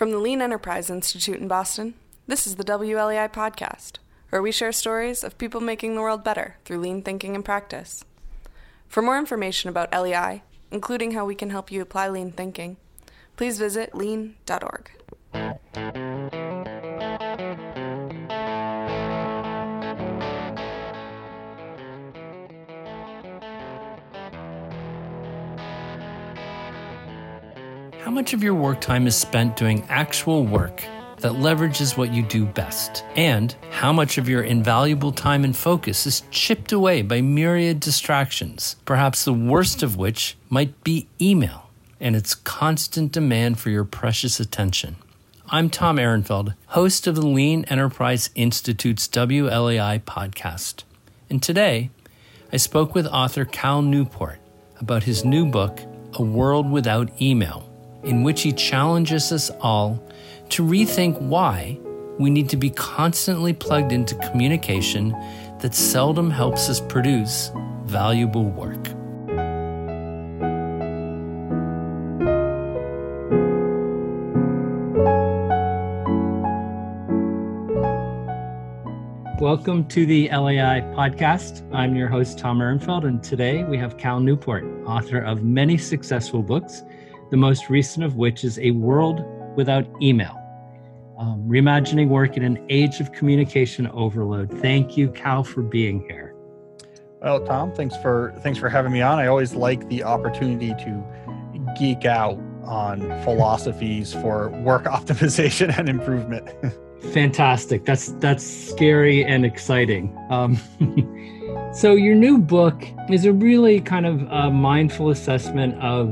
From the Lean Enterprise Institute in Boston, this is the WLEI podcast, where we share stories of people making the world better through lean thinking and practice. For more information about LEI, including how we can help you apply lean thinking, please visit lean.org. How much of your work time is spent doing actual work that leverages what you do best? And how much of your invaluable time and focus is chipped away by myriad distractions, perhaps the worst of which might be email and its constant demand for your precious attention? I'm Tom Ehrenfeld, host of the Lean Enterprise Institute's WLEI podcast. And today, I spoke with author Cal Newport about his new book, A World Without Email in which he challenges us all to rethink why we need to be constantly plugged into communication that seldom helps us produce valuable work. Welcome to the LEI podcast. I'm your host, Tom Ehrenfeld, and today we have Cal Newport, author of many successful books, the most recent of which is A World Without Email. Um, reimagining work in an age of communication overload. Thank you, Cal, for being here. Well, Tom, thanks for thanks for having me on. I always like the opportunity to geek out on philosophies for work optimization and improvement. Fantastic. That's that's scary and exciting. Um, so your new book is a really kind of a mindful assessment of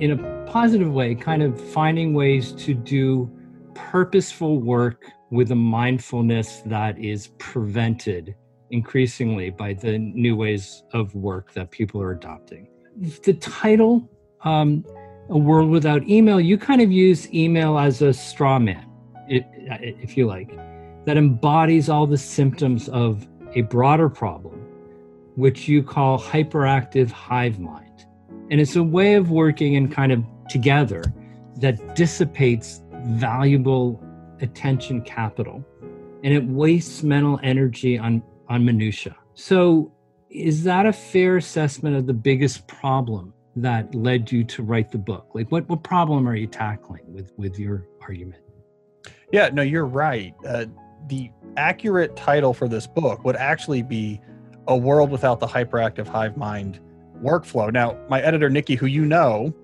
in a positive way, kind of finding ways to do purposeful work with a mindfulness that is prevented increasingly by the new ways of work that people are adopting. The title, um, A World Without Email, you kind of use email as a straw man, if you like, that embodies all the symptoms of a broader problem, which you call hyperactive hive mind. And it's a way of working in kind of together that dissipates valuable attention capital and it wastes mental energy on, on minutia. So is that a fair assessment of the biggest problem that led you to write the book? Like what, what problem are you tackling with, with your argument? Yeah, no, you're right. Uh, the accurate title for this book would actually be A World Without the Hyperactive Hive Mind workflow. Now, my editor, Niki, who you know,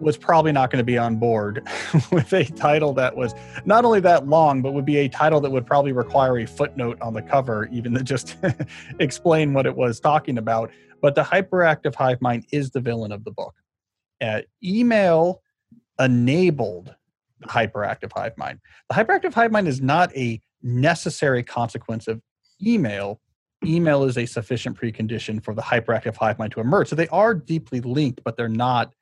was probably not going to be on board with a title that was not only that long, but would be a title that would probably require a footnote on the cover, even to just explain what it was talking about. But the hyperactive hive mind is the villain of the book. Uh, email enabled the hyperactive hive mind. The hyperactive hive mind is not a necessary consequence of email email is a sufficient precondition for the hyperactive hive mind to emerge. So they are deeply linked, but they're not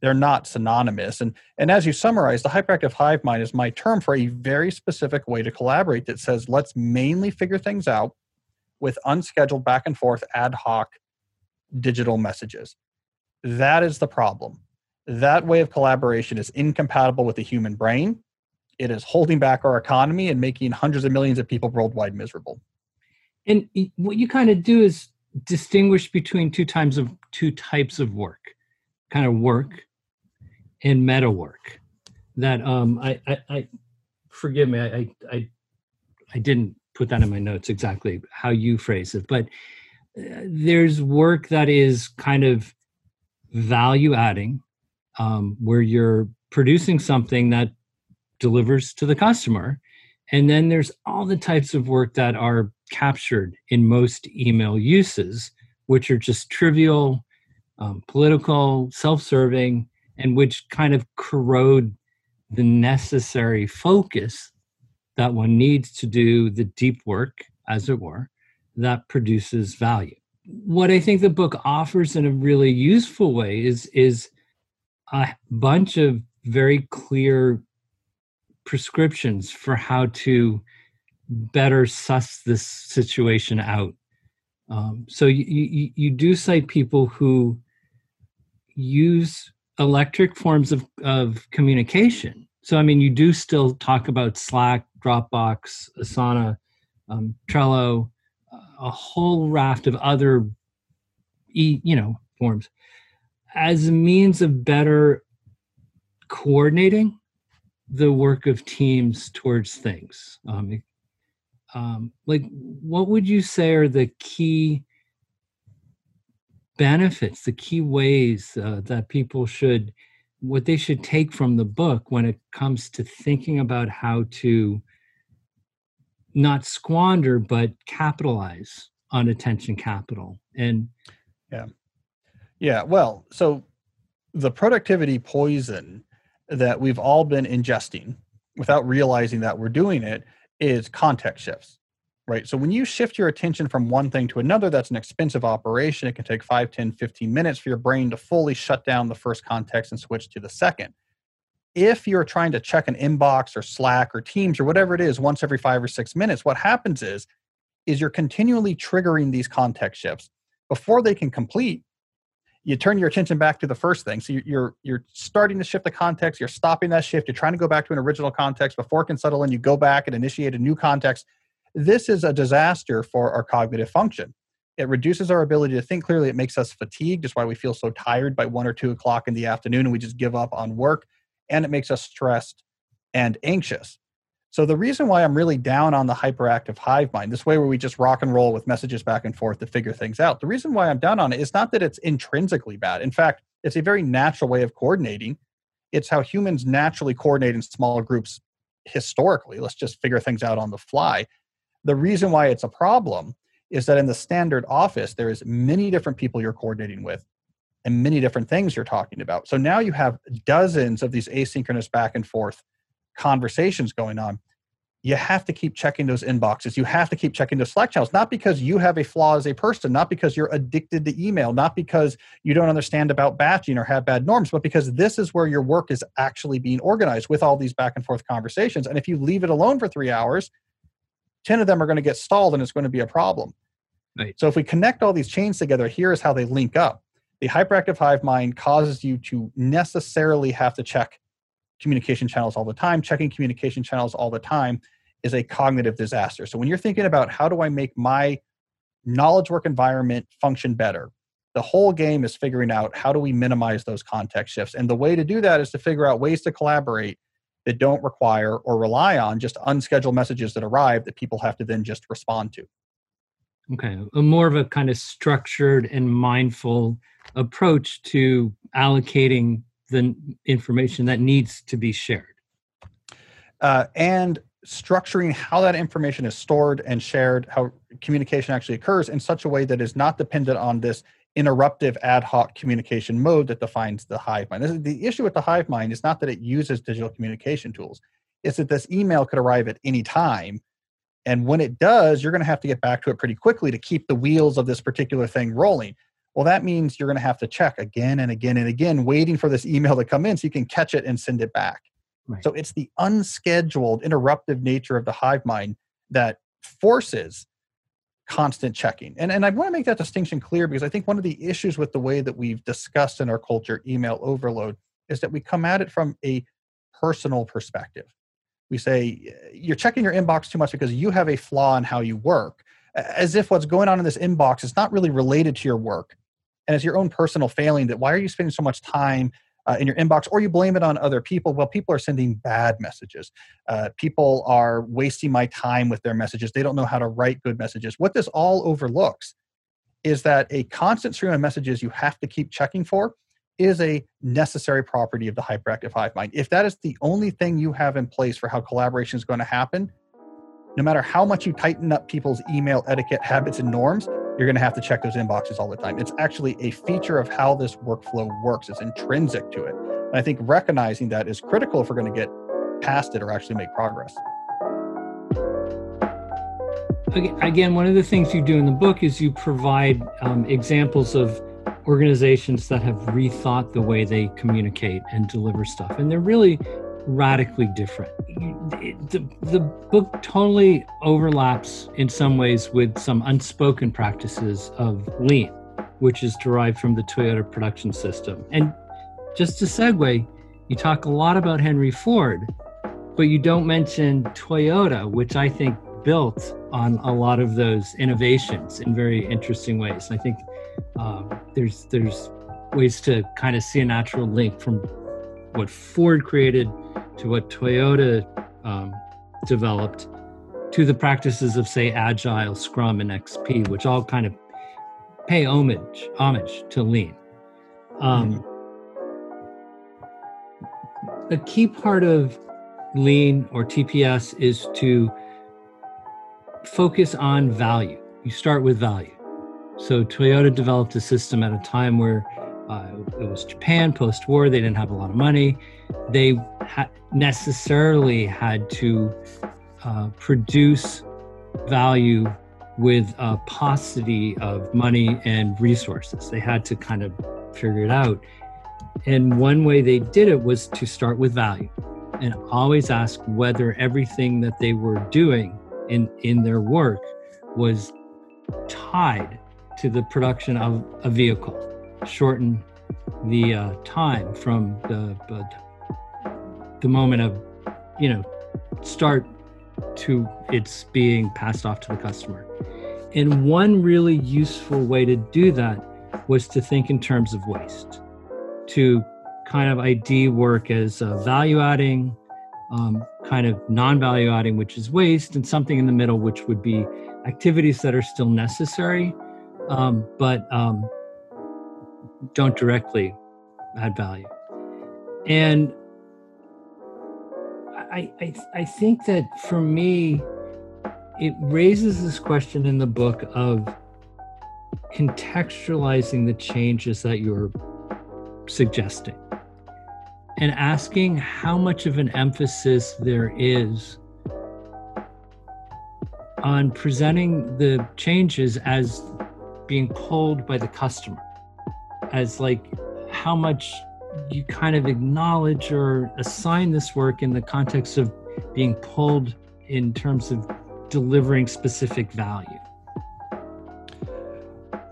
they're not synonymous. And and as you summarize, the hyperactive hive mind is my term for a very specific way to collaborate that says let's mainly figure things out with unscheduled back and forth ad hoc digital messages. That is the problem. That way of collaboration is incompatible with the human brain. It is holding back our economy and making hundreds of millions of people worldwide miserable. And what you kind of do is distinguish between two types of two types of work, kind of work and meta work. That um, I, I, I forgive me, I, I, I didn't put that in my notes exactly how you phrase it, but uh, there's work that is kind of value adding, um, where you're producing something that delivers to the customer, and then there's all the types of work that are captured in most email uses, which are just trivial, um, political, self serving, and which kind of corrode the necessary focus that one needs to do the deep work, as it were, that produces value. What I think the book offers in a really useful way is, is a bunch of very clear prescriptions for how to better suss this situation out. Um, so you, you, you do cite people who use electric forms of, of communication So, I mean, you do still talk about Slack, Dropbox, Asana, um, Trello, a whole raft of other, e, you know, forms as a means of better coordinating the work of teams towards things. Um, um, like, what would you say are the key benefits, the key ways uh, that people should, what they should take from the book when it comes to thinking about how to not squander but capitalize on attention capital? And yeah. Yeah well so the productivity poison that we've all been ingesting without realizing that we're doing it is context shifts right? So when you shift your attention from one thing to another that's an expensive operation. It can take 5 10 15 minutes for your brain to fully shut down the first context and switch to the second. If you're trying to check an inbox or slack or teams or whatever it is once every five or six minutes what happens is is you're continually triggering these context shifts. Before they can complete you turn your attention back to the first thing. So you're you're starting to shift the context. You're stopping that shift. You're trying to go back to an original context before it can settle in. You go back and initiate a new context. This is a disaster for our cognitive function. It reduces our ability to think clearly. It makes us fatigued that's why we feel so tired by one or two o'clock in the afternoon and we just give up on work. And it makes us stressed and anxious. So the reason why I'm really down on the hyperactive hive mind, this way where we just rock and roll with messages back and forth to figure things out, the reason why I'm down on it is not that it's intrinsically bad. In fact, it's a very natural way of coordinating. It's how humans naturally coordinate in small groups historically. Let's just figure things out on the fly. The reason why it's a problem is that in the standard office, there is many different people you're coordinating with and many different things you're talking about. So now you have dozens of these asynchronous back and forth conversations going on. You have to keep checking those inboxes. You have to keep checking those Slack channels, not because you have a flaw as a person, not because you're addicted to email, not because you don't understand about batching or have bad norms, but because this is where your work is actually being organized with all these back and forth conversations. And if you leave it alone for three hours, 10 of them are going to get stalled and it's going to be a problem. Right. So if we connect all these chains together, here is how they link up the hyperactive hive mind causes you to necessarily have to check communication channels all the time. Checking communication channels all the time is a cognitive disaster. So when you're thinking about how do I make my knowledge work environment function better, the whole game is figuring out how do we minimize those context shifts. And the way to do that is to figure out ways to collaborate that don't require or rely on just unscheduled messages that arrive that people have to then just respond to. Okay, a more of a kind of structured and mindful approach to allocating the information that needs to be shared. Uh, and structuring how that information is stored and shared, how communication actually occurs in such a way that is not dependent on this interruptive ad hoc communication mode that defines the hive mind. Is, the issue with the hive mind is not that it uses digital communication tools, it's that this email could arrive at any time. And when it does, you're going to have to get back to it pretty quickly to keep the wheels of this particular thing rolling. Well, that means you're going to have to check again and again and again, waiting for this email to come in so you can catch it and send it back. Right. So it's the unscheduled, interruptive nature of the hive mind that forces constant checking. And, and I want to make that distinction clear because I think one of the issues with the way that we've discussed in our culture email overload is that we come at it from a personal perspective. We say, you're checking your inbox too much because you have a flaw in how you work, as if what's going on in this inbox is not really related to your work and it's your own personal failing that why are you spending so much time uh, in your inbox or you blame it on other people? Well people are sending bad messages. Uh, people are wasting my time with their messages. They don't know how to write good messages. What this all overlooks is that a constant stream of messages you have to keep checking for is a necessary property of the hyperactive hive mind. If that is the only thing you have in place for how collaboration is going to happen no matter how much you tighten up people's email etiquette habits and norms you're going to have to check those inboxes all the time. It's actually a feature of how this workflow works, it's intrinsic to it. And I think recognizing that is critical if we're going to get past it or actually make progress. Again, one of the things you do in the book is you provide um, examples of organizations that have rethought the way they communicate and deliver stuff. And they're really radically different. The, the book totally overlaps in some ways with some unspoken practices of lean, which is derived from the Toyota production system. And just to segue, You talk a lot about Henry Ford, but you don't mention Toyota, which I think built on a lot of those innovations in very interesting ways. I think um, there's there's ways to kind of see a natural link from what Ford created to what Toyota um, developed to the practices of say Agile, Scrum, and XP, which all kind of pay homage homage to Lean. Um, a key part of Lean or TPS is to focus on value. You start with value. So Toyota developed a system at a time where uh, it was Japan post war. They didn't have a lot of money. They ha- necessarily had to uh, produce value with a paucity of money and resources. They had to kind of figure it out. And one way they did it was to start with value and always ask whether everything that they were doing in, in their work was tied to the production of a vehicle, shorten the uh, time from the, the moment of, you know, start to its being passed off to the customer. And one really useful way to do that was to think in terms of waste, to kind of ID work as uh, value adding, um, kind of non value adding, which is waste, and something in the middle, which would be activities that are still necessary, um, but um, don't directly add value. And I, I, I think that for me, it raises this question in the book of contextualizing the changes that you're suggesting and asking how much of an emphasis there is on presenting the changes as being pulled by the customer as like how much you kind of acknowledge or assign this work in the context of being pulled in terms of delivering specific value?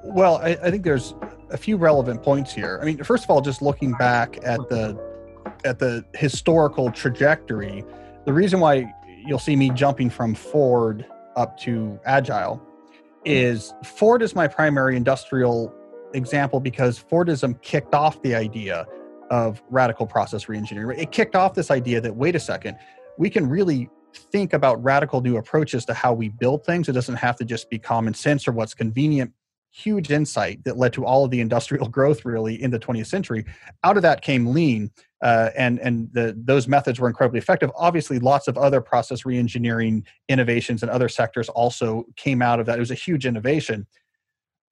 Well, I, I, think there's a few relevant points here. I mean, first of all, just looking back at the at the historical trajectory, the reason why you'll see me jumping from Ford up to Agile is Ford is my primary industrial example because Fordism kicked off the idea of radical process reengineering. It kicked off this idea that wait a second, we can really think about radical new approaches to how we build things. It doesn't have to just be common sense or what's convenient. Huge insight that led to all of the industrial growth really in the 20th century. Out of that came lean, uh, and and the, those methods were incredibly effective. Obviously, lots of other process reengineering innovations in other sectors also came out of that. It was a huge innovation.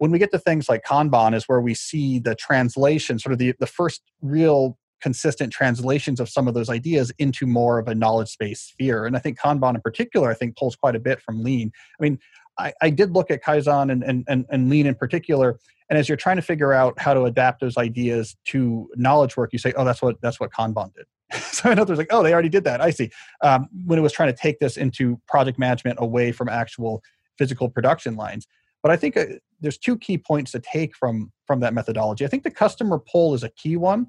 When we get to things like Kanban, is where we see the translation, sort of the, the first real consistent translations of some of those ideas into more of a knowledge space sphere. And I think Kanban in particular, I think pulls quite a bit from Lean. I mean, I, I did look at Kaizen and, and, and, and Lean in particular. And as you're trying to figure out how to adapt those ideas to knowledge work, you say, oh, that's what, that's what Kanban did. so I know there's like, oh, they already did that. I see. Um, when it was trying to take this into project management away from actual physical production lines. But I think uh, there's two key points to take from from that methodology. I think the customer pull is a key one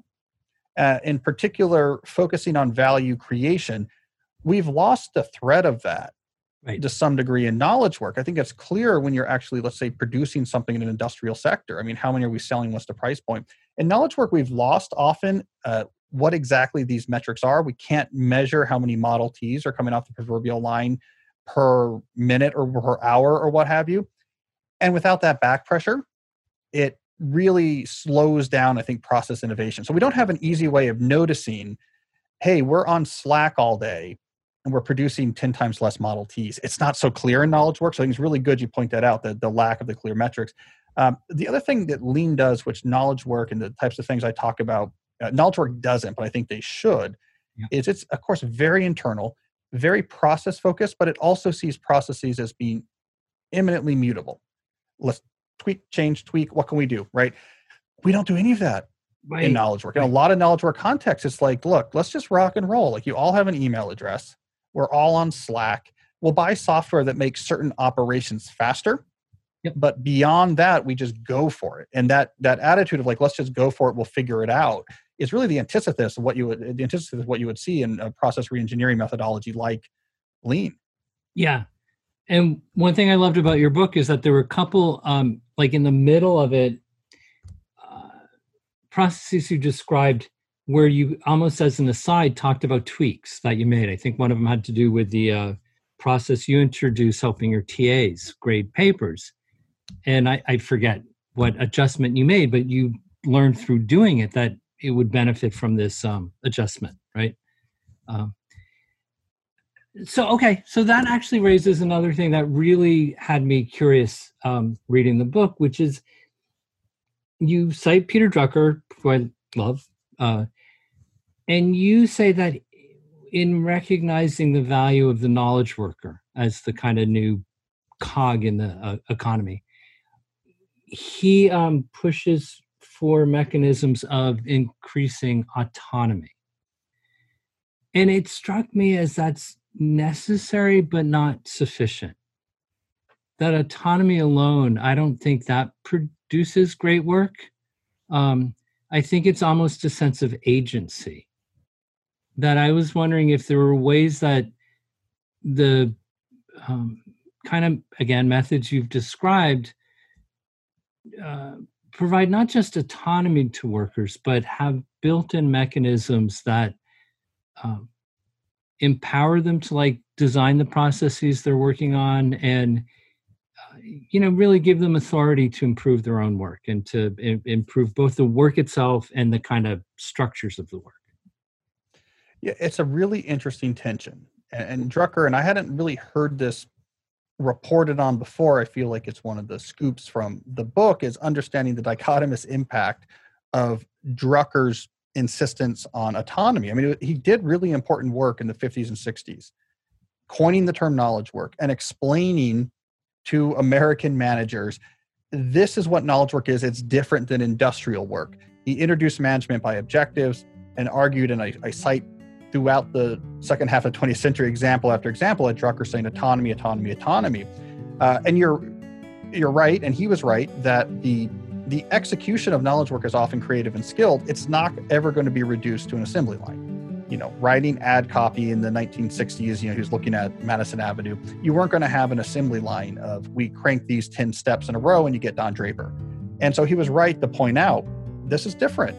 uh, in particular focusing on value creation, we've lost the thread of that right. to some degree in knowledge work. I think it's clear when you're actually, let's say, producing something in an industrial sector. I mean, how many are we selling? What's the price point? In knowledge work, we've lost often uh, what exactly these metrics are. We can't measure how many Model Ts are coming off the proverbial line per minute or per hour or what have you. And without that back pressure, it really slows down, I think, process innovation. So we don't have an easy way of noticing, hey, we're on Slack all day and we're producing 10 times less Model Ts. It's not so clear in knowledge work. So I think it's really good you point that out, the, the lack of the clear metrics. Um, the other thing that Lean does, which knowledge work and the types of things I talk about, uh, knowledge work doesn't, but I think they should, yeah. is it's, of course, very internal, very process focused, but it also sees processes as being imminently mutable. Let's tweak, change, tweak. What can we do? Right? We don't do any of that right. in knowledge work. In a lot of knowledge work context, it's like, look, let's just rock and roll. Like you all have an email address. We're all on Slack. We'll buy software that makes certain operations faster. Yep. But beyond that, we just go for it. And that that attitude of like, let's just go for it, we'll figure it out, is really the antithesis of what you would the antithesis of what you would see in a process reengineering methodology like lean yeah and one thing i loved about your book is that there were a couple um like in the middle of it uh, processes you described where you almost as an aside talked about tweaks that you made i think one of them had to do with the uh, process you introduced helping your tas grade papers and I, I forget what adjustment you made but you learned through doing it that it would benefit from this um, adjustment, right? Um, so okay, so that actually raises another thing that really had me curious um, reading the book, which is you cite Peter Drucker, who I love, uh, and you say that in recognizing the value of the knowledge worker as the kind of new cog in the uh, economy, he um, pushes for mechanisms of increasing autonomy. And it struck me as that's necessary but not sufficient. That autonomy alone, I don't think that produces great work. Um, I think it's almost a sense of agency. That I was wondering if there were ways that the um, kind of, again, methods you've described uh, provide not just autonomy to workers, but have built in mechanisms that um, empower them to like design the processes they're working on and uh, you know really give them authority to improve their own work and to improve both the work itself and the kind of structures of the work. Yeah it's a really interesting tension. And, and drucker and i hadn't really heard this reported on before, I feel like it's one of the scoops from the book is understanding the dichotomous impact of Drucker's insistence on autonomy. I mean, he did really important work in the 50s and 60s, coining the term knowledge work and explaining to American managers this is what knowledge work is. It's different than industrial work. He introduced management by objectives and argued, and I, I cite throughout the second half of the 20th century, example after example, at Drucker saying autonomy, autonomy, autonomy. Uh, and you're you're right, and he was right that the the execution of knowledge work is often creative and skilled. It's not ever going to be reduced to an assembly line. You know, writing ad copy in the 1960s, you know, he was looking at Madison Avenue. You weren't going to have an assembly line of we crank these 10 steps in a row and you get Don Draper. And so he was right to point out this is different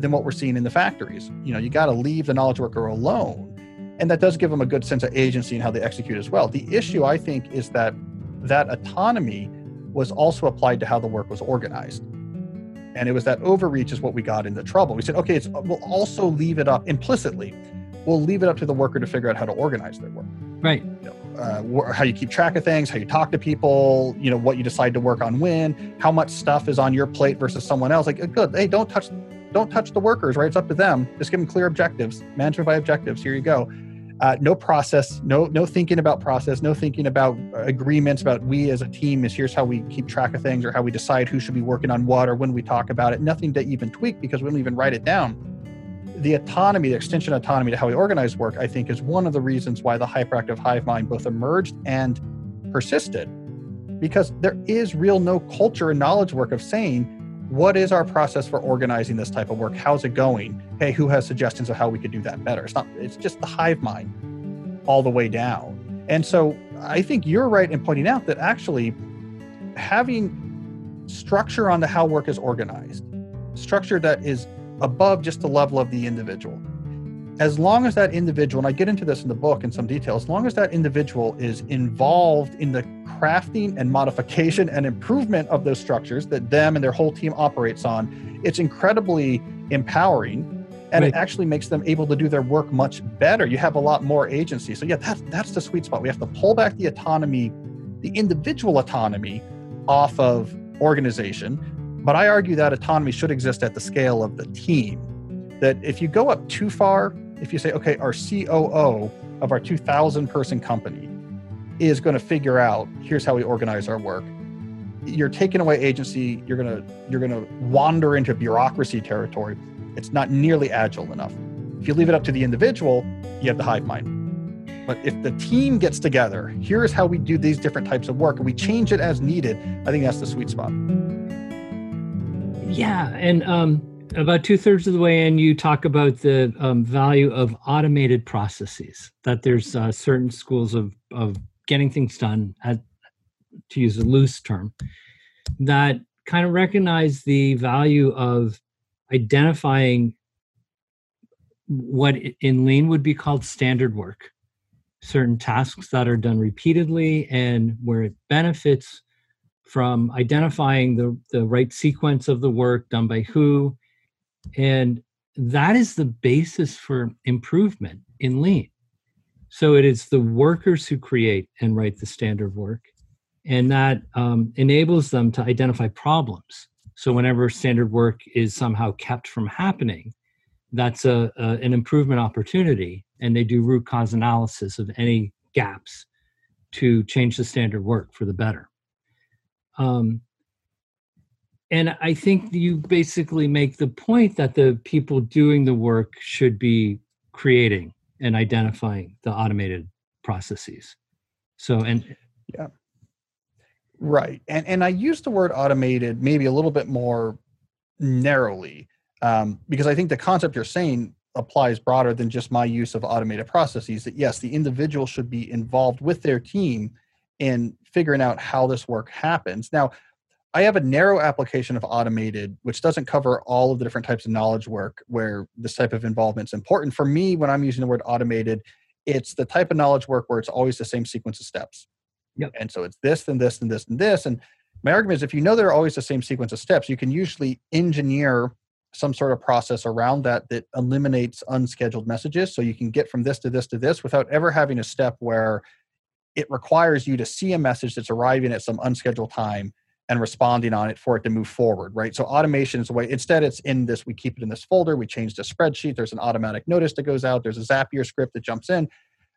than what we're seeing in the factories. You know, you got to leave the knowledge worker alone. And that does give them a good sense of agency in how they execute as well. The issue, I think, is that that autonomy was also applied to how the work was organized. And it was that overreach is what we got into trouble. We said, okay, it's, we'll also leave it up implicitly. We'll leave it up to the worker to figure out how to organize their work. Right. You know, uh, how you keep track of things, how you talk to people, you know, what you decide to work on when, how much stuff is on your plate versus someone else. Like, good, hey, don't touch don't touch the workers, right? It's up to them. Just give them clear objectives, management by objectives. Here you go. Uh, no process, no no thinking about process, no thinking about agreements about we as a team is here's how we keep track of things or how we decide who should be working on what or when we talk about it. Nothing to even tweak because we don't even write it down. The autonomy, the extension autonomy to how we organize work, I think, is one of the reasons why the hyperactive hive mind both emerged and persisted. Because there is real no culture and knowledge work of saying what is our process for organizing this type of work? How's it going? Hey, who has suggestions of how we could do that better? It's not, it's just the hive mind all the way down. And so I think you're right in pointing out that actually having structure on the how work is organized, structure that is above just the level of the individual, as long as that individual, and I get into this in the book in some detail, as long as that individual is involved in the crafting and modification and improvement of those structures that them and their whole team operates on, it's incredibly empowering and right. it actually makes them able to do their work much better. You have a lot more agency. So yeah, that's that's the sweet spot. We have to pull back the autonomy, the individual autonomy off of organization. But I argue that autonomy should exist at the scale of the team. That if you go up too far, if you say, okay, our COO of our 2,000 person company is going to figure out here's how we organize our work. You're taking away agency you're going to you're to wander into bureaucracy territory. It's not nearly agile enough. If you leave it up to the individual you have the hive mind. But if the team gets together here's how we do these different types of work and we change it as needed i think that's the sweet spot. Yeah and um about two thirds of the way in, you talk about the um, value of automated processes. That there's uh, certain schools of of getting things done, at, to use a loose term, that kind of recognize the value of identifying what in lean would be called standard work certain tasks that are done repeatedly and where it benefits from identifying the, the right sequence of the work done by who and that is the basis for improvement in lean. So it is the workers who create and write the standard work and that um, enables them to identify problems. So whenever standard work is somehow kept from happening that's a, a, an improvement opportunity and they do root cause analysis of any gaps to change the standard work for the better. Um, and i think you basically make the point that the people doing the work should be creating and identifying the automated processes so and yeah right and and i use the word automated maybe a little bit more narrowly um, because I think the concept you're saying applies broader than just my use of automated processes. That yes, the individual should be involved with their team in figuring out how this work happens. Now, I have a narrow application of automated, which doesn't cover all of the different types of knowledge work where this type of involvement is important. For me, when I'm using the word automated, it's the type of knowledge work where it's always the same sequence of steps. Yep. And so it's this and this and this and this. And my argument is if you know there are always the same sequence of steps, you can usually engineer some sort of process around that that eliminates unscheduled messages so you can get from this to this to this without ever having a step where it requires you to see a message that's arriving at some unscheduled time and responding on it for it to move forward right? So automation is the way instead it's in this we keep it in this folder we change the spreadsheet there's an automatic notice that goes out there's a zapier script that jumps in.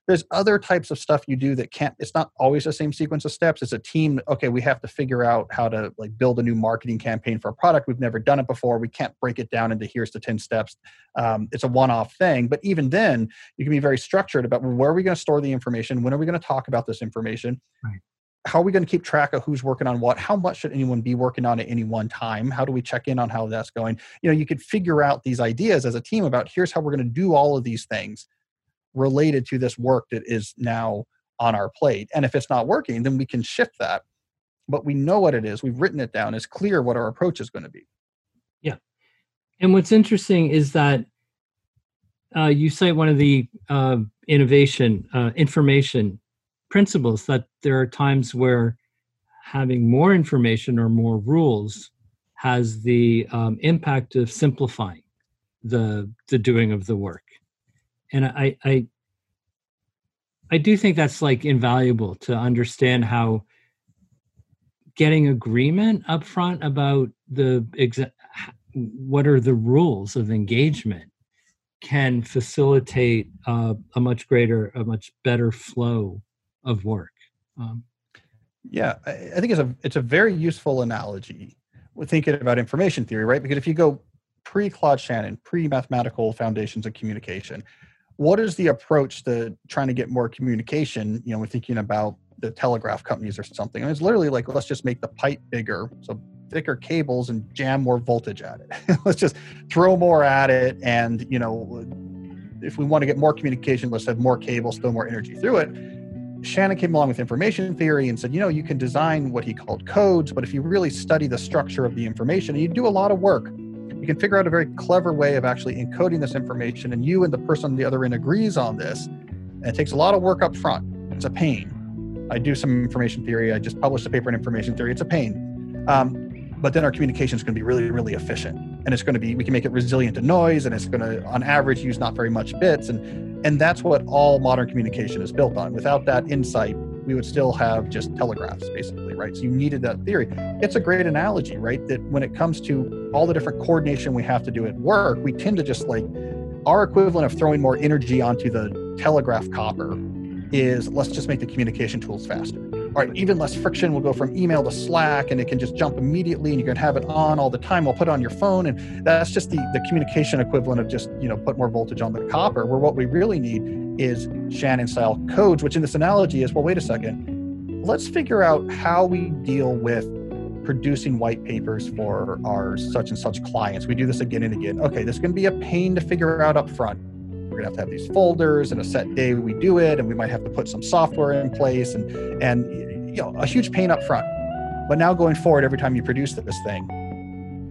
There's other types of stuff you do that can't it's not always the same sequence of steps it's a team okay we have to figure out how to like build a new marketing campaign for a product we've never done it before we can't break it down into here's the 10 steps. Um, it's a one-off thing but even then you can be very structured about where are we going to store the information when are we going to talk about this information? Right. How are we going to keep track of who's working on what how much should anyone be working on at any one time how do we check in on how that's going you know you could figure out these ideas as a team about here's how we're going to do all of these things related to this work that is now on our plate. And if it's not working, then we can shift that. But we know what it is. We've written it down. It's clear what our approach is going to be. Yeah. And what's interesting is that uh, you cite one of the uh, innovation, uh, information principles that there are times where having more information or more rules has the um, impact of simplifying the the doing of the work. And I, I I do think that's like invaluable to understand how getting agreement up front about the exa- what are the rules of engagement can facilitate uh, a much greater, a much better flow of work. Um, yeah, I, I think it's a it's a very useful analogy. We're thinking about information theory, right? Because if you go pre Claude Shannon, pre mathematical foundations of communication, what is the approach to trying to get more communication you know we're thinking about the telegraph companies or something and it's literally like let's just make the pipe bigger so thicker cables and jam more voltage at it let's just throw more at it and you know if we want to get more communication let's have more cables throw more energy through it shannon came along with information theory and said you know you can design what he called codes but if you really study the structure of the information and you do a lot of work. You can figure out a very clever way of actually encoding this information and you and the person on the other end agrees on this. And it takes a lot of work up front. It's a pain. I do some information theory. I just published a paper in information theory. It's a pain. Um, but then our communication is going to be really really efficient. And it's going to be we can make it resilient to noise and it's going to on average use not very much bits. And and that's what all modern communication is built on. Without that insight we would still have just telegraphs basically right? So you needed that theory. It's a great analogy right? That when it comes to all the different coordination we have to do at work we tend to just like our equivalent of throwing more energy onto the telegraph copper is let's just make the communication tools faster all right even less friction We'll go from email to slack and it can just jump immediately and you can have it on all the time we'll put it on your phone and that's just the, the communication equivalent of just you know put more voltage on the copper where what we really need is Shannon style codes, which in this analogy is well, wait a second, let's figure out how we deal with producing white papers for our such and such clients. We do this again and again. Okay, this to be a pain to figure out up front. We're to have to have these folders and a set day we do it, and we might have to put some software in place and and you know a huge pain up front. But now going forward, every time you produce this thing,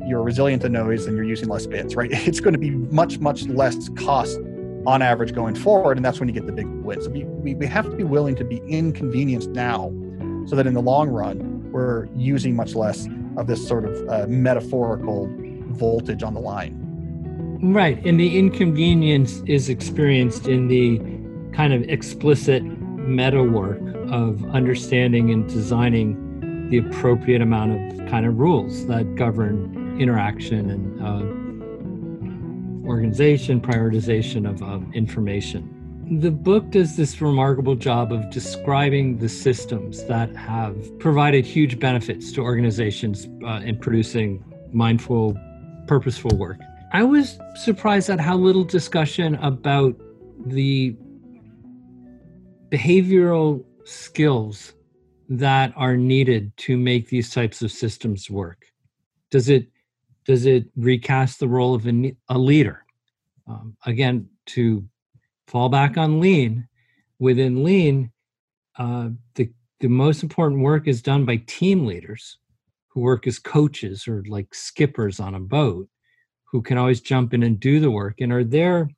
you're resilient to noise and you're using less bits, right? It's going to be much much less cost on average going forward, and that's when you get the big win. So we, we, we have to be willing to be inconvenienced now so that in the long run, we're using much less of this sort of uh, metaphorical voltage on the line. Right. And the inconvenience is experienced in the kind of explicit meta work of understanding and designing the appropriate amount of kind of rules that govern interaction and uh, organization, prioritization of um, information the book does this remarkable job of describing the systems that have provided huge benefits to organizations uh, in producing mindful, purposeful work. I was surprised at how little discussion about the behavioral skills that are needed to make these types of systems work. Does it does it recast the role of a, a leader? Um, again, to fall back on lean. Within lean, uh, the the most important work is done by team leaders who work as coaches or like skippers on a boat who can always jump in and do the work and are there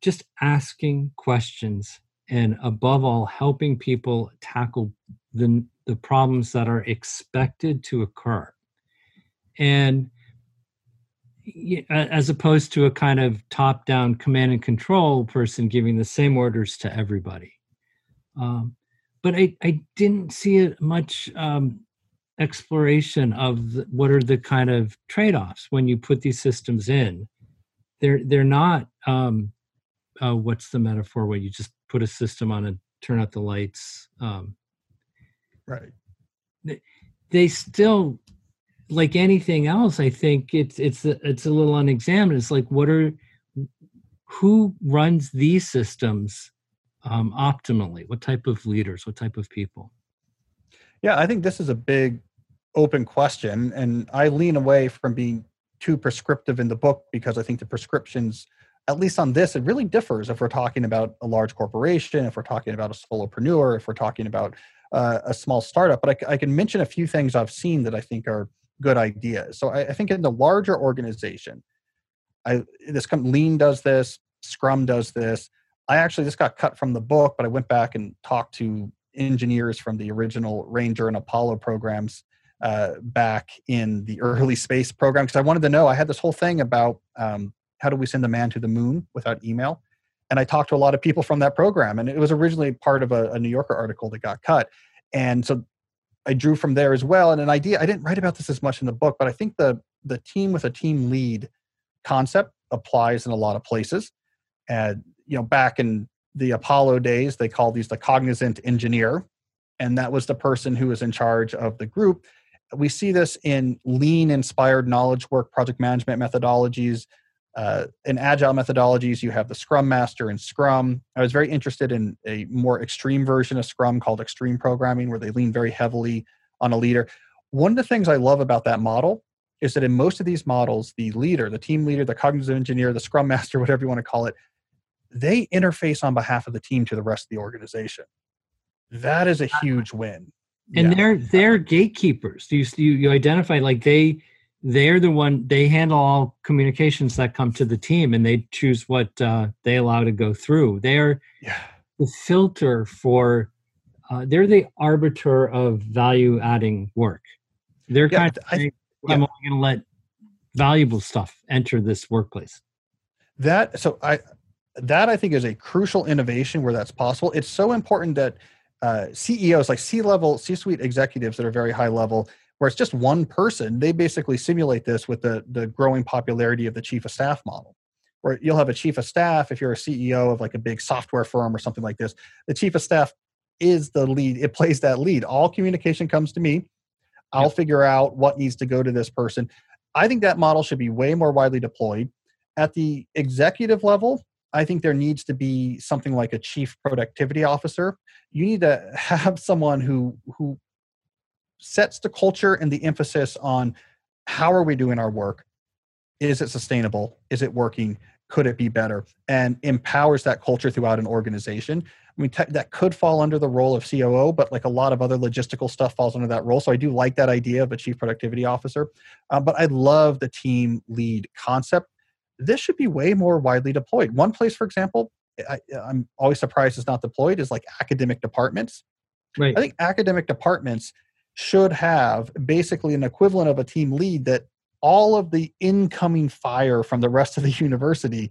just asking questions and above all helping people tackle the the problems that are expected to occur and as opposed to a kind of top down command and control person giving the same orders to everybody. Um, but I, I didn't see it much um, exploration of the, what are the kind of trade offs when you put these systems in. They're they're not um, uh, what's the metaphor where you just put a system on and turn out the lights. Um, right. They, they still like anything else, I think it's it's it's a little unexamined. It's like what are who runs these systems um, optimally? What type of leaders? What type of people? Yeah, I think this is a big open question, and I lean away from being too prescriptive in the book because I think the prescriptions, at least on this, it really differs if we're talking about a large corporation, if we're talking about a solopreneur, if we're talking about uh, a small startup. But I, I, can mention a few things I've seen that I think are good ideas. So I, I think in the larger organization, I this Lean does this, Scrum does this. I actually just got cut from the book, but I went back and talked to engineers from the original Ranger and Apollo programs uh, back in the early space program because I wanted to know. I had this whole thing about um, how do we send a man to the moon without email, and I talked to a lot of people from that program, and it was originally part of a, a New Yorker article that got cut. And so I drew from there as well. And an idea I didn't write about this as much in the book, but I think the the team with a team lead concept applies in a lot of places. And you know, back in the Apollo days, they called these the cognizant engineer, and that was the person who was in charge of the group. We see this in lean inspired knowledge work, project management methodologies. Uh, in agile methodologies, you have the Scrum Master and Scrum. I was very interested in a more extreme version of Scrum called Extreme Programming, where they lean very heavily on a leader. One of the things I love about that model is that in most of these models, the leader, the team leader, the cognitive engineer, the Scrum Master, whatever you want to call it, they interface on behalf of the team to the rest of the organization. That is a huge win. And yeah. they're they're gatekeepers. You, you you identify like they they're the one they handle all communications that come to the team and they choose what uh, they allow to go through they're yeah. the filter for uh, they're the arbiter of value adding work they're yeah, kind of I, saying, i'm only going to let valuable stuff enter this workplace that so i that i think is a crucial innovation where that's possible it's so important that uh, ceos like c level c suite executives that are very high level where it's just one person, they basically simulate this with the, the growing popularity of the chief of staff model. Where you'll have a chief of staff, if you're a CEO of like a big software firm or something like this, the chief of staff is the lead. It plays that lead. All communication comes to me. I'll yep. figure out what needs to go to this person. I think that model should be way more widely deployed. At the executive level, I think there needs to be something like a chief productivity officer. You need to have someone who who sets the culture and the emphasis on how are we doing our work? Is it sustainable? Is it working? Could it be better? And empowers that culture throughout an organization. I mean te- that could fall under the role of coo but like a lot of other logistical stuff falls under that role. So i do like that idea of a chief productivity officer. Uh, but i love the team lead concept this should be way more widely deployed. One place for example I, i'm always surprised it's not deployed is like academic departments. Right. I think academic departments should have basically an equivalent of a team lead that all of the incoming fire from the rest of the university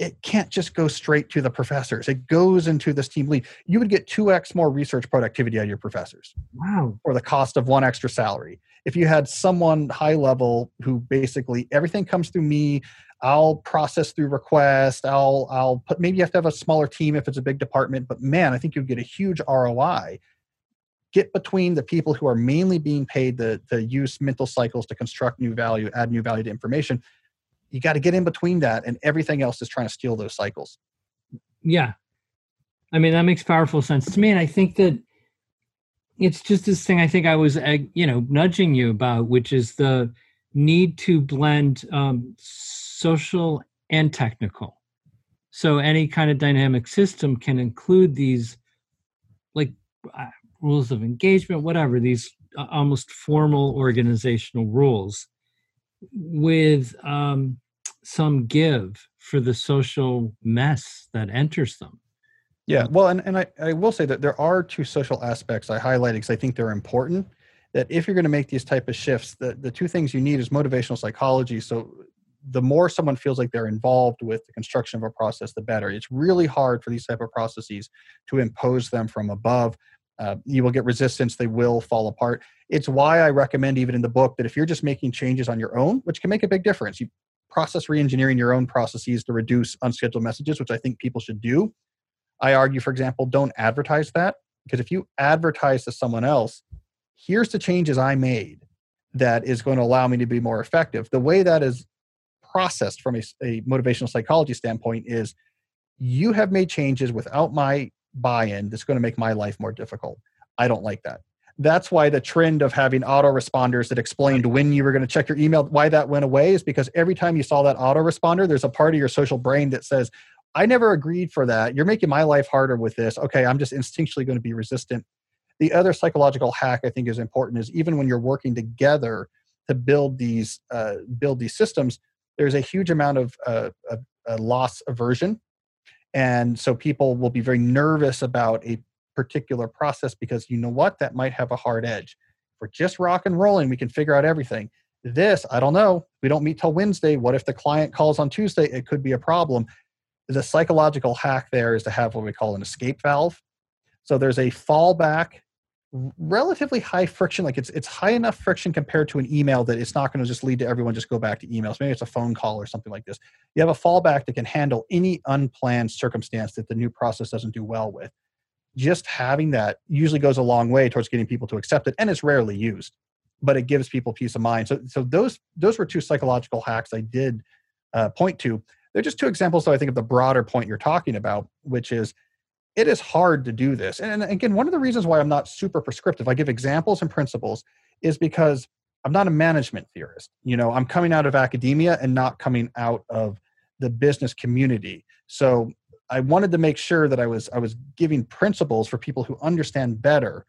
it can't just go straight to the professors. It goes into this team lead. You would get 2x more research productivity out of your professors Wow. for the cost of one extra salary. If you had someone high level who basically everything comes through me i'll process through request i'll i'll put maybe you have to have a smaller team if it's a big department but man i think you'd get a huge roi get between the people who are mainly being paid to, to use mental cycles to construct new value add new value to information you got to get in between that and everything else is trying to steal those cycles Yeah. I mean, that makes powerful sense to me. And I think that it's just this thing I think I was, uh, you know, nudging you about, which is the need to blend um, social and technical. So any kind of dynamic system can include these, like uh, rules of engagement, whatever, these uh, almost formal organizational rules with um, some give for the social mess that enters them. Yeah, well, and, and I, I will say that there are two social aspects I highlighted because I think they're important. That if you're going to make these type of shifts, the, the two things you need is motivational psychology. So the more someone feels like they're involved with the construction of a process, the better. It's really hard for these type of processes to impose them from above. Uh, you will get resistance; they will fall apart. It's why I recommend, even in the book, that if you're just making changes on your own, which can make a big difference, you process reengineering your own processes to reduce unscheduled messages, which I think people should do. I argue, for example, don't advertise that because if you advertise to someone else, here's the changes I made that is going to allow me to be more effective. The way that is processed from a, a motivational psychology standpoint is you have made changes without my buy in that's going to make my life more difficult. I don't like that. That's why the trend of having autoresponders that explained when you were going to check your email, why that went away is because every time you saw that autoresponder, there's a part of your social brain that says, I never agreed for that. You're making my life harder with this. Okay, I'm just instinctually going to be resistant. The other psychological hack I think is important is even when you're working together to build these uh, build these systems, there's a huge amount of uh, a, a loss aversion, and so people will be very nervous about a particular process because you know what that might have a hard edge. If we're just rock and rolling, we can figure out everything. This, I don't know. We don't meet till Wednesday. What if the client calls on Tuesday? It could be a problem the psychological hack there is to have what we call an escape valve. So there's a fallback, relatively high friction, like it's it's high enough friction compared to an email that it's not going to just lead to everyone just go back to emails. Maybe it's a phone call or something like this. You have a fallback that can handle any unplanned circumstance that the new process doesn't do well with. Just having that usually goes a long way towards getting people to accept it, and it's rarely used, but it gives people peace of mind. So so those those were two psychological hacks I did uh, point to they're just two examples, though, I think, of the broader point you're talking about, which is it is hard to do this. And again, one of the reasons why I'm not super prescriptive, I give examples and principles, is because I'm not a management theorist. You know, I'm coming out of academia and not coming out of the business community. So I wanted to make sure that I was I was giving principles for people who understand better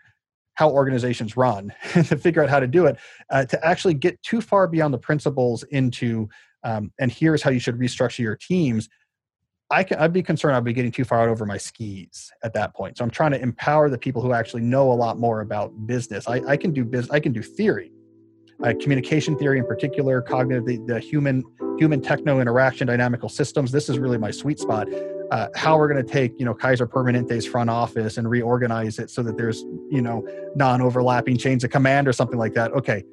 how organizations run to figure out how to do it uh, to actually get too far beyond the principles into um, and here's how you should restructure your teams I can, I'd be concerned I'd be getting too far out over my skis at that point. So I'm trying to empower the people who actually know a lot more about business. I, I can do business. I can do theory, uh, communication theory in particular, cognitive, the, the human human techno interaction, dynamical systems. This is really my sweet spot. Uh, how we're going to take you know Kaiser Permanente's front office and reorganize it so that there's you know non-overlapping chains of command or something like that. Okay,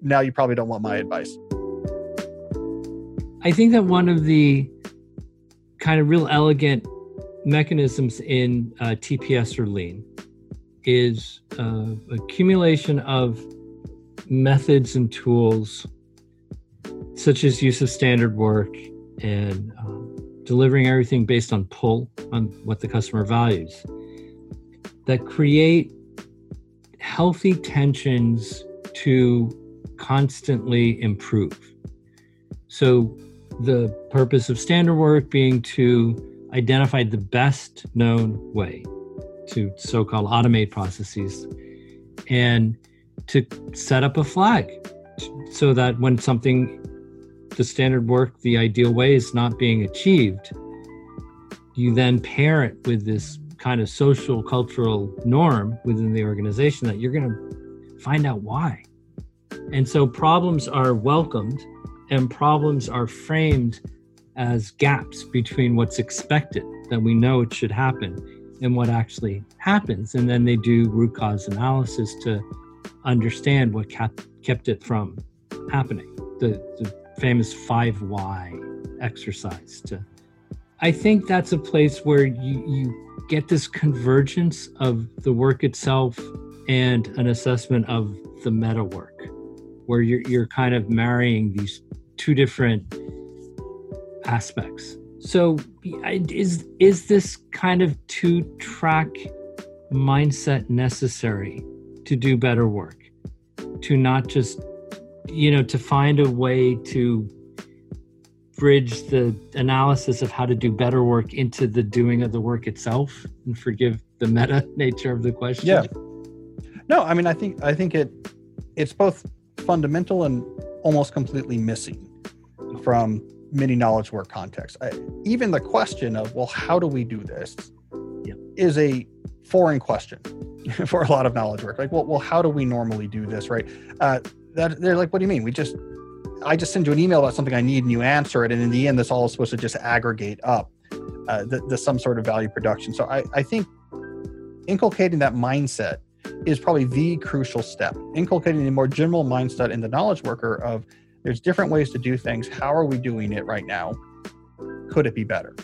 now you probably don't want my advice. I think that one of the kind of real elegant mechanisms in uh, TPS or lean is uh, accumulation of methods and tools such as use of standard work and um, delivering everything based on pull on what the customer values that create healthy tensions to constantly improve. So, the purpose of standard work being to identify the best known way to so called automate processes and to set up a flag so that when something, the standard work, the ideal way is not being achieved, you then pair it with this kind of social cultural norm within the organization that you're going to find out why. And so problems are welcomed and problems are framed as gaps between what's expected that we know it should happen and what actually happens. And then they do root cause analysis to understand what kept, it from happening. The, the famous five why exercise to I think that's a place where you, you get this convergence of the work itself and an assessment of the meta work, where you're, you're kind of marrying these two different aspects. So, is is this kind of two track mindset necessary to do better work? To not just, you know, to find a way to bridge the analysis of how to do better work into the doing of the work itself and forgive the meta nature of the question yeah no i mean i think i think it it's both fundamental and almost completely missing from many knowledge work contexts I, even the question of well how do we do this yeah. is a foreign question for a lot of knowledge work like well, well how do we normally do this right uh, that they're like what do you mean we just I just send you an email about something I need and you answer it. And in the end, this all is supposed to just aggregate up uh, the, the, some sort of value production. So I, I think inculcating that mindset is probably the crucial step. Inculcating a more general mindset in the knowledge worker of there's different ways to do things. How are we doing it right now? Could it be better?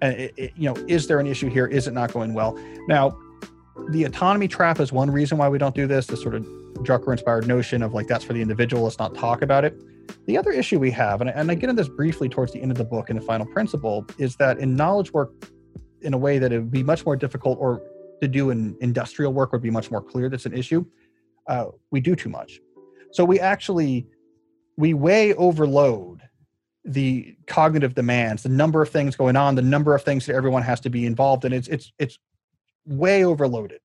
And it, it, you know, is there an issue here? Is it not going well? Now, the autonomy trap is one reason why we don't do this. The sort of Drucker inspired notion of like that's for the individual. Let's not talk about it. The other issue we have, and, and I get into this briefly towards the end of the book in the final principle, is that in knowledge work, in a way that it would be much more difficult or to do in industrial work would be much more clear that's an issue, uh, we do too much. So we actually, we way overload the cognitive demands, the number of things going on, the number of things that everyone has to be involved in. It's, it's, it's way overloaded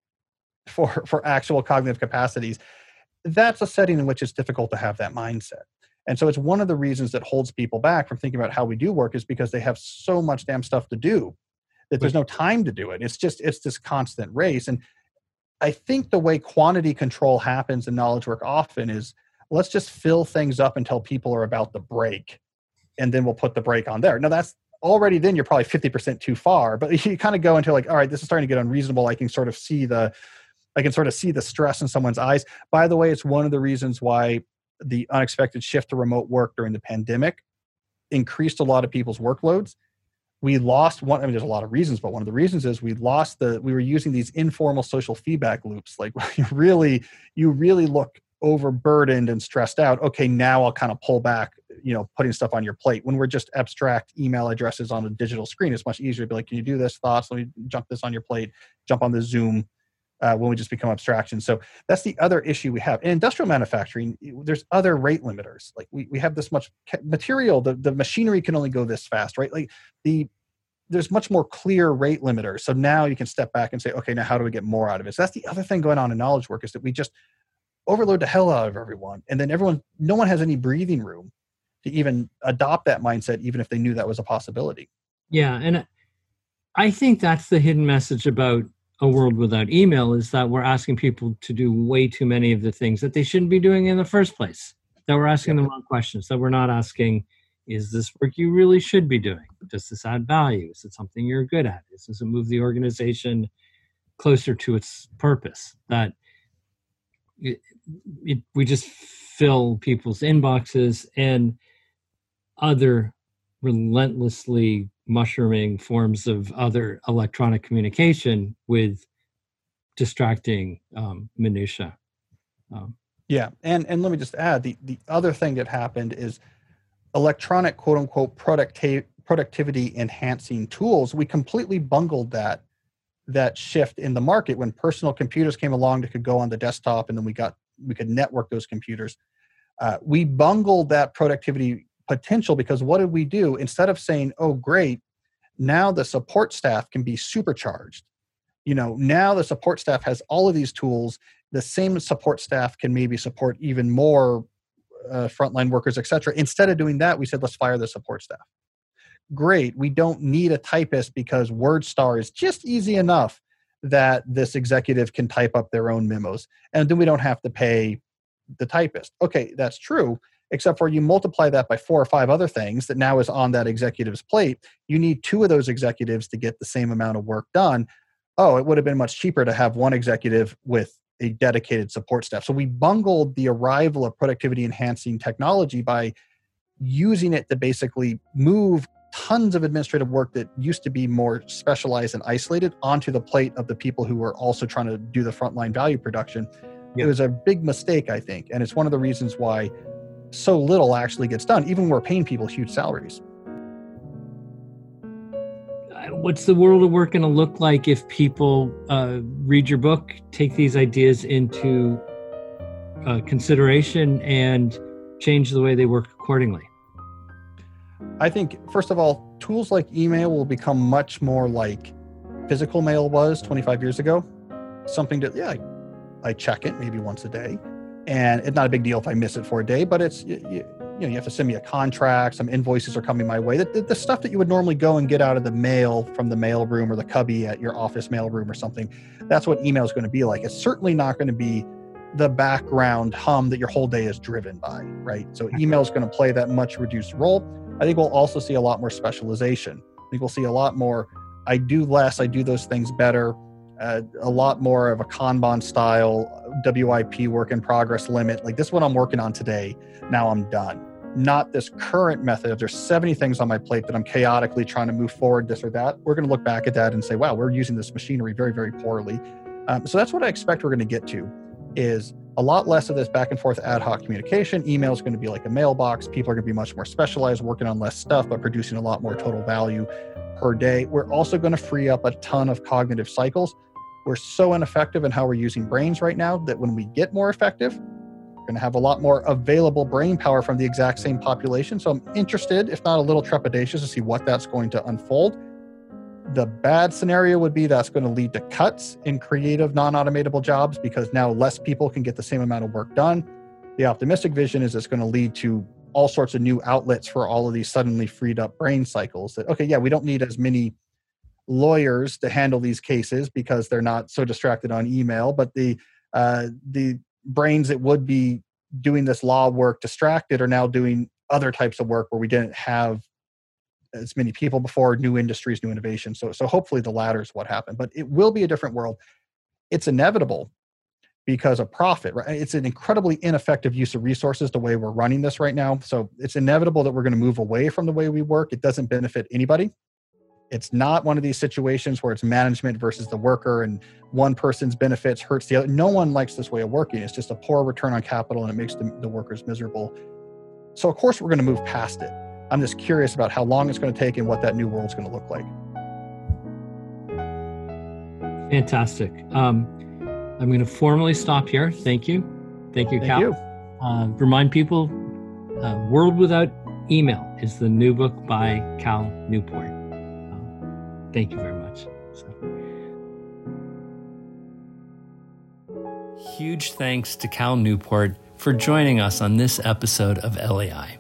for, for actual cognitive capacities. That's a setting in which it's difficult to have that mindset. And so it's one of the reasons that holds people back from thinking about how we do work is because they have so much damn stuff to do that there's no time to do it. It's just it's this constant race. And I think the way quantity control happens in knowledge work often is let's just fill things up until people are about to break and then we'll put the brake on there. Now that's already then you're probably 50% too far, but you kind of go into like, all right, this is starting to get unreasonable. I can sort of see the I can sort of see the stress in someone's eyes. By the way, it's one of the reasons why the unexpected shift to remote work during the pandemic increased a lot of people's workloads we lost one i mean there's a lot of reasons but one of the reasons is we lost the we were using these informal social feedback loops like really you really look overburdened and stressed out okay now i'll kind of pull back you know putting stuff on your plate when we're just abstract email addresses on a digital screen it's much easier to be like can you do this thoughts let me jump this on your plate jump on the zoom uh, when we just become abstractions. So that's the other issue we have. In industrial manufacturing, there's other rate limiters. Like we, we have this much material, the, the machinery can only go this fast, right? Like the there's much more clear rate limiters. So now you can step back and say, okay, now how do we get more out of it? So that's the other thing going on in knowledge work is that we just overload the hell out of everyone. And then everyone, no one has any breathing room to even adopt that mindset, even if they knew that was a possibility. Yeah. And I think that's the hidden message about a world without email is that we're asking people to do way too many of the things that they shouldn't be doing in the first place. That we're asking the wrong questions. That we're not asking, is this work you really should be doing? Does this add value? Is it something you're good at? Does it move the organization closer to its purpose? That it, it, we just fill people's inboxes and other relentlessly mushrooming forms of other electronic communication with distracting um, minutia. Um, yeah, and and let me just add the the other thing that happened is electronic quote unquote productivity productivity enhancing tools. We completely bungled that that shift in the market when personal computers came along that could go on the desktop and then we got we could network those computers. Uh, we bungled that productivity potential because what did we do? Instead of saying oh great now the support staff can be supercharged you know now the support staff has all of these tools the same support staff can maybe support even more uh, frontline workers etc instead of doing that we said let's fire the support staff great. We don't need a typist because WordStar is just easy enough that this executive can type up their own memos. And then we don't have to pay the typist. Okay, that's true, except for you multiply that by four or five other things that now is on that executive's plate. You need two of those executives to get the same amount of work done. Oh, it would have been much cheaper to have one executive with a dedicated support staff. So we bungled the arrival of productivity enhancing technology by using it to basically move tons of administrative work that used to be more specialized and isolated onto the plate of the people who were also trying to do the frontline value production. Yeah. It was a big mistake, I think. And it's one of the reasons why so little actually gets done, even when we're paying people huge salaries. Uh, what's the world of work going to look like if people uh, read your book, take these ideas into uh, consideration, and change the way they work accordingly? I think, first of all, tools like email will become much more like physical mail was 25 years ago. Something that, yeah, I, I check it maybe once a day. And it's not a big deal if I miss it for a day, but it's, you, you, you know, you have to send me a contract, some invoices are coming my way. The, the, the, stuff that you would normally go and get out of the mail from the mail room or the cubby at your office mail room or something, that's what email is going to be like. It's certainly not going to be the background hum that your whole day is driven by, right? So email is going to play that much reduced role. I think we'll also see a lot more specialization. I think we'll see a lot more, I do less, I do those things better, uh, a lot more of a Kanban style WIP work in progress limit. Like this one I'm working on today. Now I'm done. Not this current method. There's 70 things on my plate that I'm chaotically trying to move forward, this or that. We're going to look back at that and say, wow, we're using this machinery very, very poorly. Um, so that's what I expect we're going to get to is a lot less of this back and forth ad hoc communication. Email is going to be like a mailbox. People are going to be much more specialized, working on less stuff, but producing a lot more total value per day. We're also going to free up a ton of cognitive cycles. We're so ineffective in how we're using brains right now that when we get more effective, we're going to have a lot more available brain power from the exact same population. So I'm interested, if not a little trepidatious, to see what that's going to unfold. The bad scenario would be that's going to lead to cuts in creative, non automatable jobs because now less people can get the same amount of work done. The optimistic vision is it's going to lead to all sorts of new outlets for all of these suddenly freed up brain cycles that, okay, yeah, we don't need as many lawyers to handle these cases because they're not so distracted on email, but the, uh, the brains that would be doing this law work distracted are now doing other types of work where we didn't have as many people before, new industries, new innovation. So, so hopefully the latter is what happened. But it will be a different world. It's inevitable because of profit, right? It's an incredibly ineffective use of resources the way we're running this right now. So it's inevitable that we're going to move away from the way we work. It doesn't benefit anybody. It's not one of these situations where it's management versus the worker and one person's benefits hurts the other. No one likes this way of working. It's just a poor return on capital and it makes the, the workers miserable. So, of course, we're going to move past it. I'm just curious about how long it's going to take and what that new world's going to look like. Fantastic. Um, I'm going to formally stop here. Thank you. Thank you, Thank Cal. You. Uh, remind people uh, World Without Email is the new book by Cal Newport. Uh, thank you very much. So. Huge thanks to Cal Newport for joining us on this episode of LAI.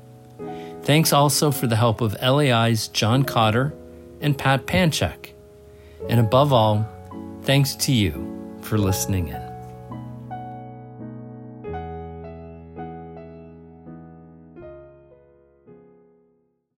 Thanks also for the help of LAI's John Cotter and Pat Panchek. And above all, thanks to you for listening in.